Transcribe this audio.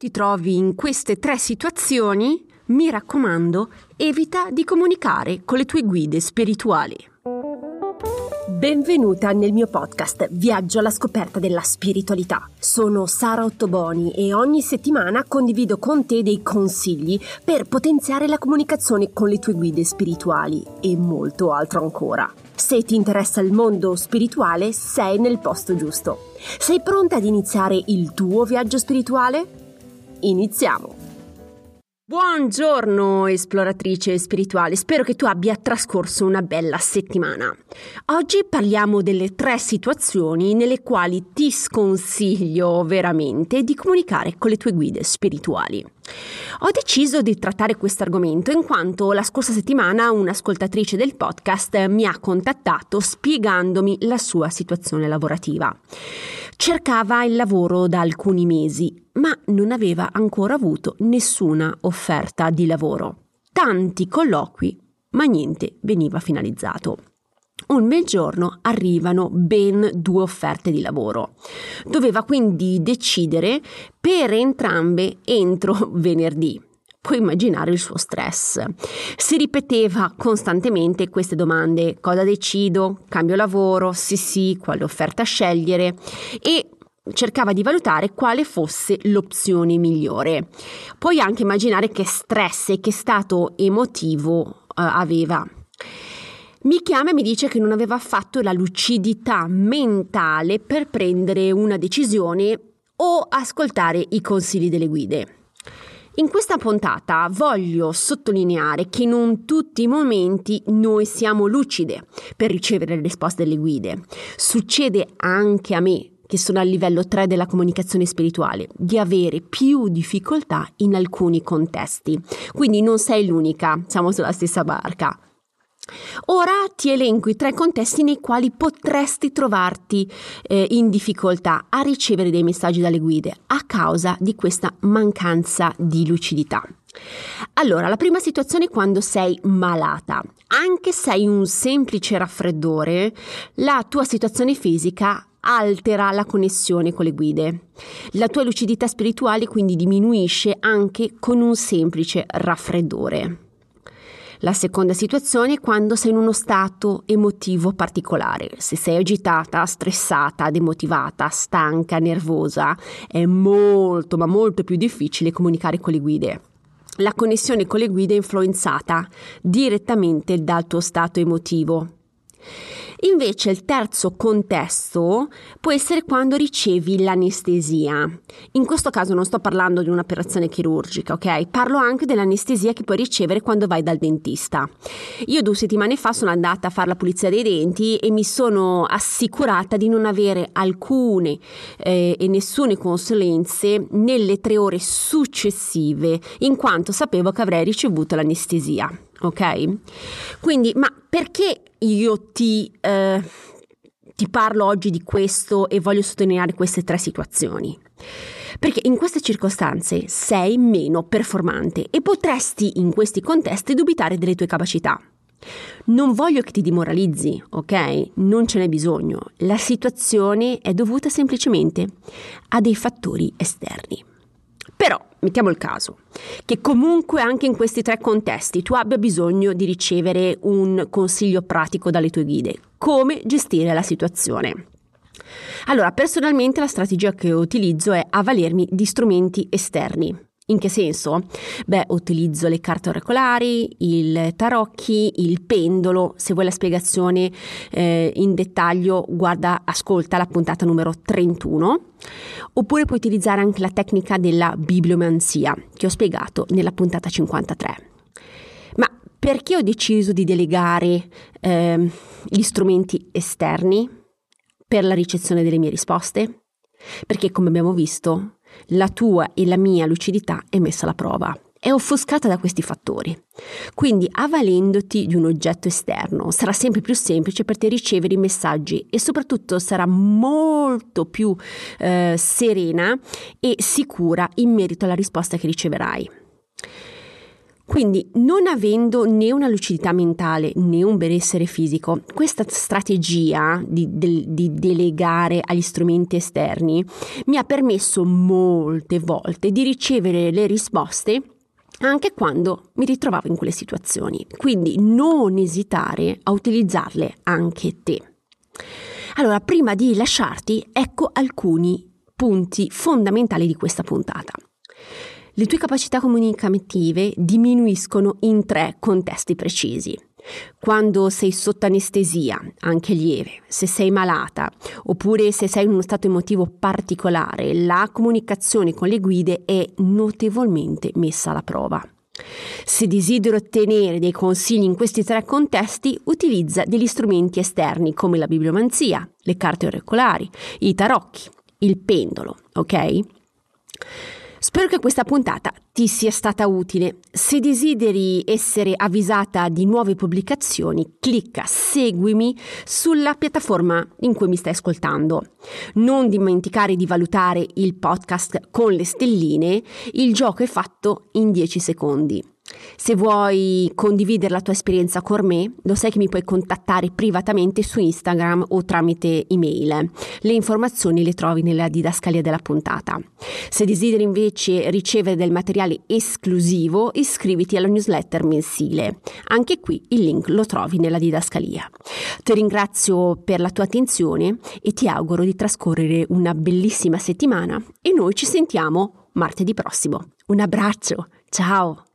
ti trovi in queste tre situazioni, mi raccomando, evita di comunicare con le tue guide spirituali. Benvenuta nel mio podcast Viaggio alla scoperta della spiritualità. Sono Sara Ottoboni e ogni settimana condivido con te dei consigli per potenziare la comunicazione con le tue guide spirituali e molto altro ancora. Se ti interessa il mondo spirituale, sei nel posto giusto. Sei pronta ad iniziare il tuo viaggio spirituale? Iniziamo! Buongiorno esploratrice spirituale, spero che tu abbia trascorso una bella settimana. Oggi parliamo delle tre situazioni nelle quali ti sconsiglio veramente di comunicare con le tue guide spirituali. Ho deciso di trattare questo argomento in quanto la scorsa settimana un'ascoltatrice del podcast mi ha contattato spiegandomi la sua situazione lavorativa. Cercava il lavoro da alcuni mesi, ma non aveva ancora avuto nessuna offerta di lavoro. Tanti colloqui, ma niente veniva finalizzato. Un bel giorno arrivano ben due offerte di lavoro. Doveva quindi decidere per entrambe entro venerdì. Puoi immaginare il suo stress. Si ripeteva costantemente queste domande: cosa decido? Cambio lavoro? Sì, sì, quale offerta scegliere? E cercava di valutare quale fosse l'opzione migliore. Puoi anche immaginare che stress e che stato emotivo uh, aveva. Mi chiama e mi dice che non aveva fatto la lucidità mentale per prendere una decisione o ascoltare i consigli delle guide. In questa puntata voglio sottolineare che non tutti i momenti noi siamo lucide per ricevere le risposte delle guide. Succede anche a me, che sono al livello 3 della comunicazione spirituale, di avere più difficoltà in alcuni contesti. Quindi non sei l'unica, siamo sulla stessa barca. Ora ti elenco i tre contesti nei quali potresti trovarti eh, in difficoltà a ricevere dei messaggi dalle guide a causa di questa mancanza di lucidità. Allora, la prima situazione è quando sei malata. Anche se hai un semplice raffreddore, la tua situazione fisica altera la connessione con le guide. La tua lucidità spirituale quindi diminuisce anche con un semplice raffreddore. La seconda situazione è quando sei in uno stato emotivo particolare. Se sei agitata, stressata, demotivata, stanca, nervosa, è molto ma molto più difficile comunicare con le guide. La connessione con le guide è influenzata direttamente dal tuo stato emotivo. Invece il terzo contesto può essere quando ricevi l'anestesia. In questo caso non sto parlando di un'operazione chirurgica, ok? Parlo anche dell'anestesia che puoi ricevere quando vai dal dentista. Io due settimane fa sono andata a fare la pulizia dei denti e mi sono assicurata di non avere alcune eh, e nessune consulenze nelle tre ore successive, in quanto sapevo che avrei ricevuto l'anestesia ok? Quindi, ma perché io ti, eh, ti parlo oggi di questo e voglio sottolineare queste tre situazioni? Perché in queste circostanze sei meno performante e potresti in questi contesti dubitare delle tue capacità. Non voglio che ti demoralizzi, ok? Non ce n'è bisogno. La situazione è dovuta semplicemente a dei fattori esterni. Però, mettiamo il caso, che comunque anche in questi tre contesti tu abbia bisogno di ricevere un consiglio pratico dalle tue guide. Come gestire la situazione? Allora, personalmente la strategia che utilizzo è avvalermi di strumenti esterni. In che senso? Beh, utilizzo le carte oracolari, il tarocchi, il pendolo. Se vuoi la spiegazione eh, in dettaglio, guarda, ascolta la puntata numero 31. Oppure puoi utilizzare anche la tecnica della bibliomanzia, che ho spiegato nella puntata 53. Ma perché ho deciso di delegare eh, gli strumenti esterni per la ricezione delle mie risposte? Perché, come abbiamo visto, la tua e la mia lucidità è messa alla prova. È offuscata da questi fattori. Quindi, avvalendoti di un oggetto esterno, sarà sempre più semplice per te ricevere i messaggi e soprattutto sarà molto più eh, serena e sicura in merito alla risposta che riceverai. Quindi, non avendo né una lucidità mentale né un benessere fisico, questa strategia di, di, di delegare agli strumenti esterni mi ha permesso molte volte di ricevere le risposte anche quando mi ritrovavo in quelle situazioni. Quindi non esitare a utilizzarle anche te. Allora, prima di lasciarti, ecco alcuni punti fondamentali di questa puntata. Le tue capacità comunicative diminuiscono in tre contesti precisi. Quando sei sotto anestesia, anche lieve, se sei malata, oppure se sei in uno stato emotivo particolare, la comunicazione con le guide è notevolmente messa alla prova. Se desideri ottenere dei consigli in questi tre contesti, utilizza degli strumenti esterni come la bibliomanzia, le carte oracolari, i tarocchi, il pendolo, ok? Spero che questa puntata ti sia stata utile. Se desideri essere avvisata di nuove pubblicazioni, clicca seguimi sulla piattaforma in cui mi stai ascoltando. Non dimenticare di valutare il podcast con le stelline, il gioco è fatto in 10 secondi. Se vuoi condividere la tua esperienza con me, lo sai che mi puoi contattare privatamente su Instagram o tramite email. Le informazioni le trovi nella didascalia della puntata. Se desideri invece ricevere del materiale esclusivo, iscriviti alla newsletter mensile. Anche qui il link lo trovi nella didascalia. Ti ringrazio per la tua attenzione e ti auguro di trascorrere una bellissima settimana e noi ci sentiamo martedì prossimo. Un abbraccio, ciao!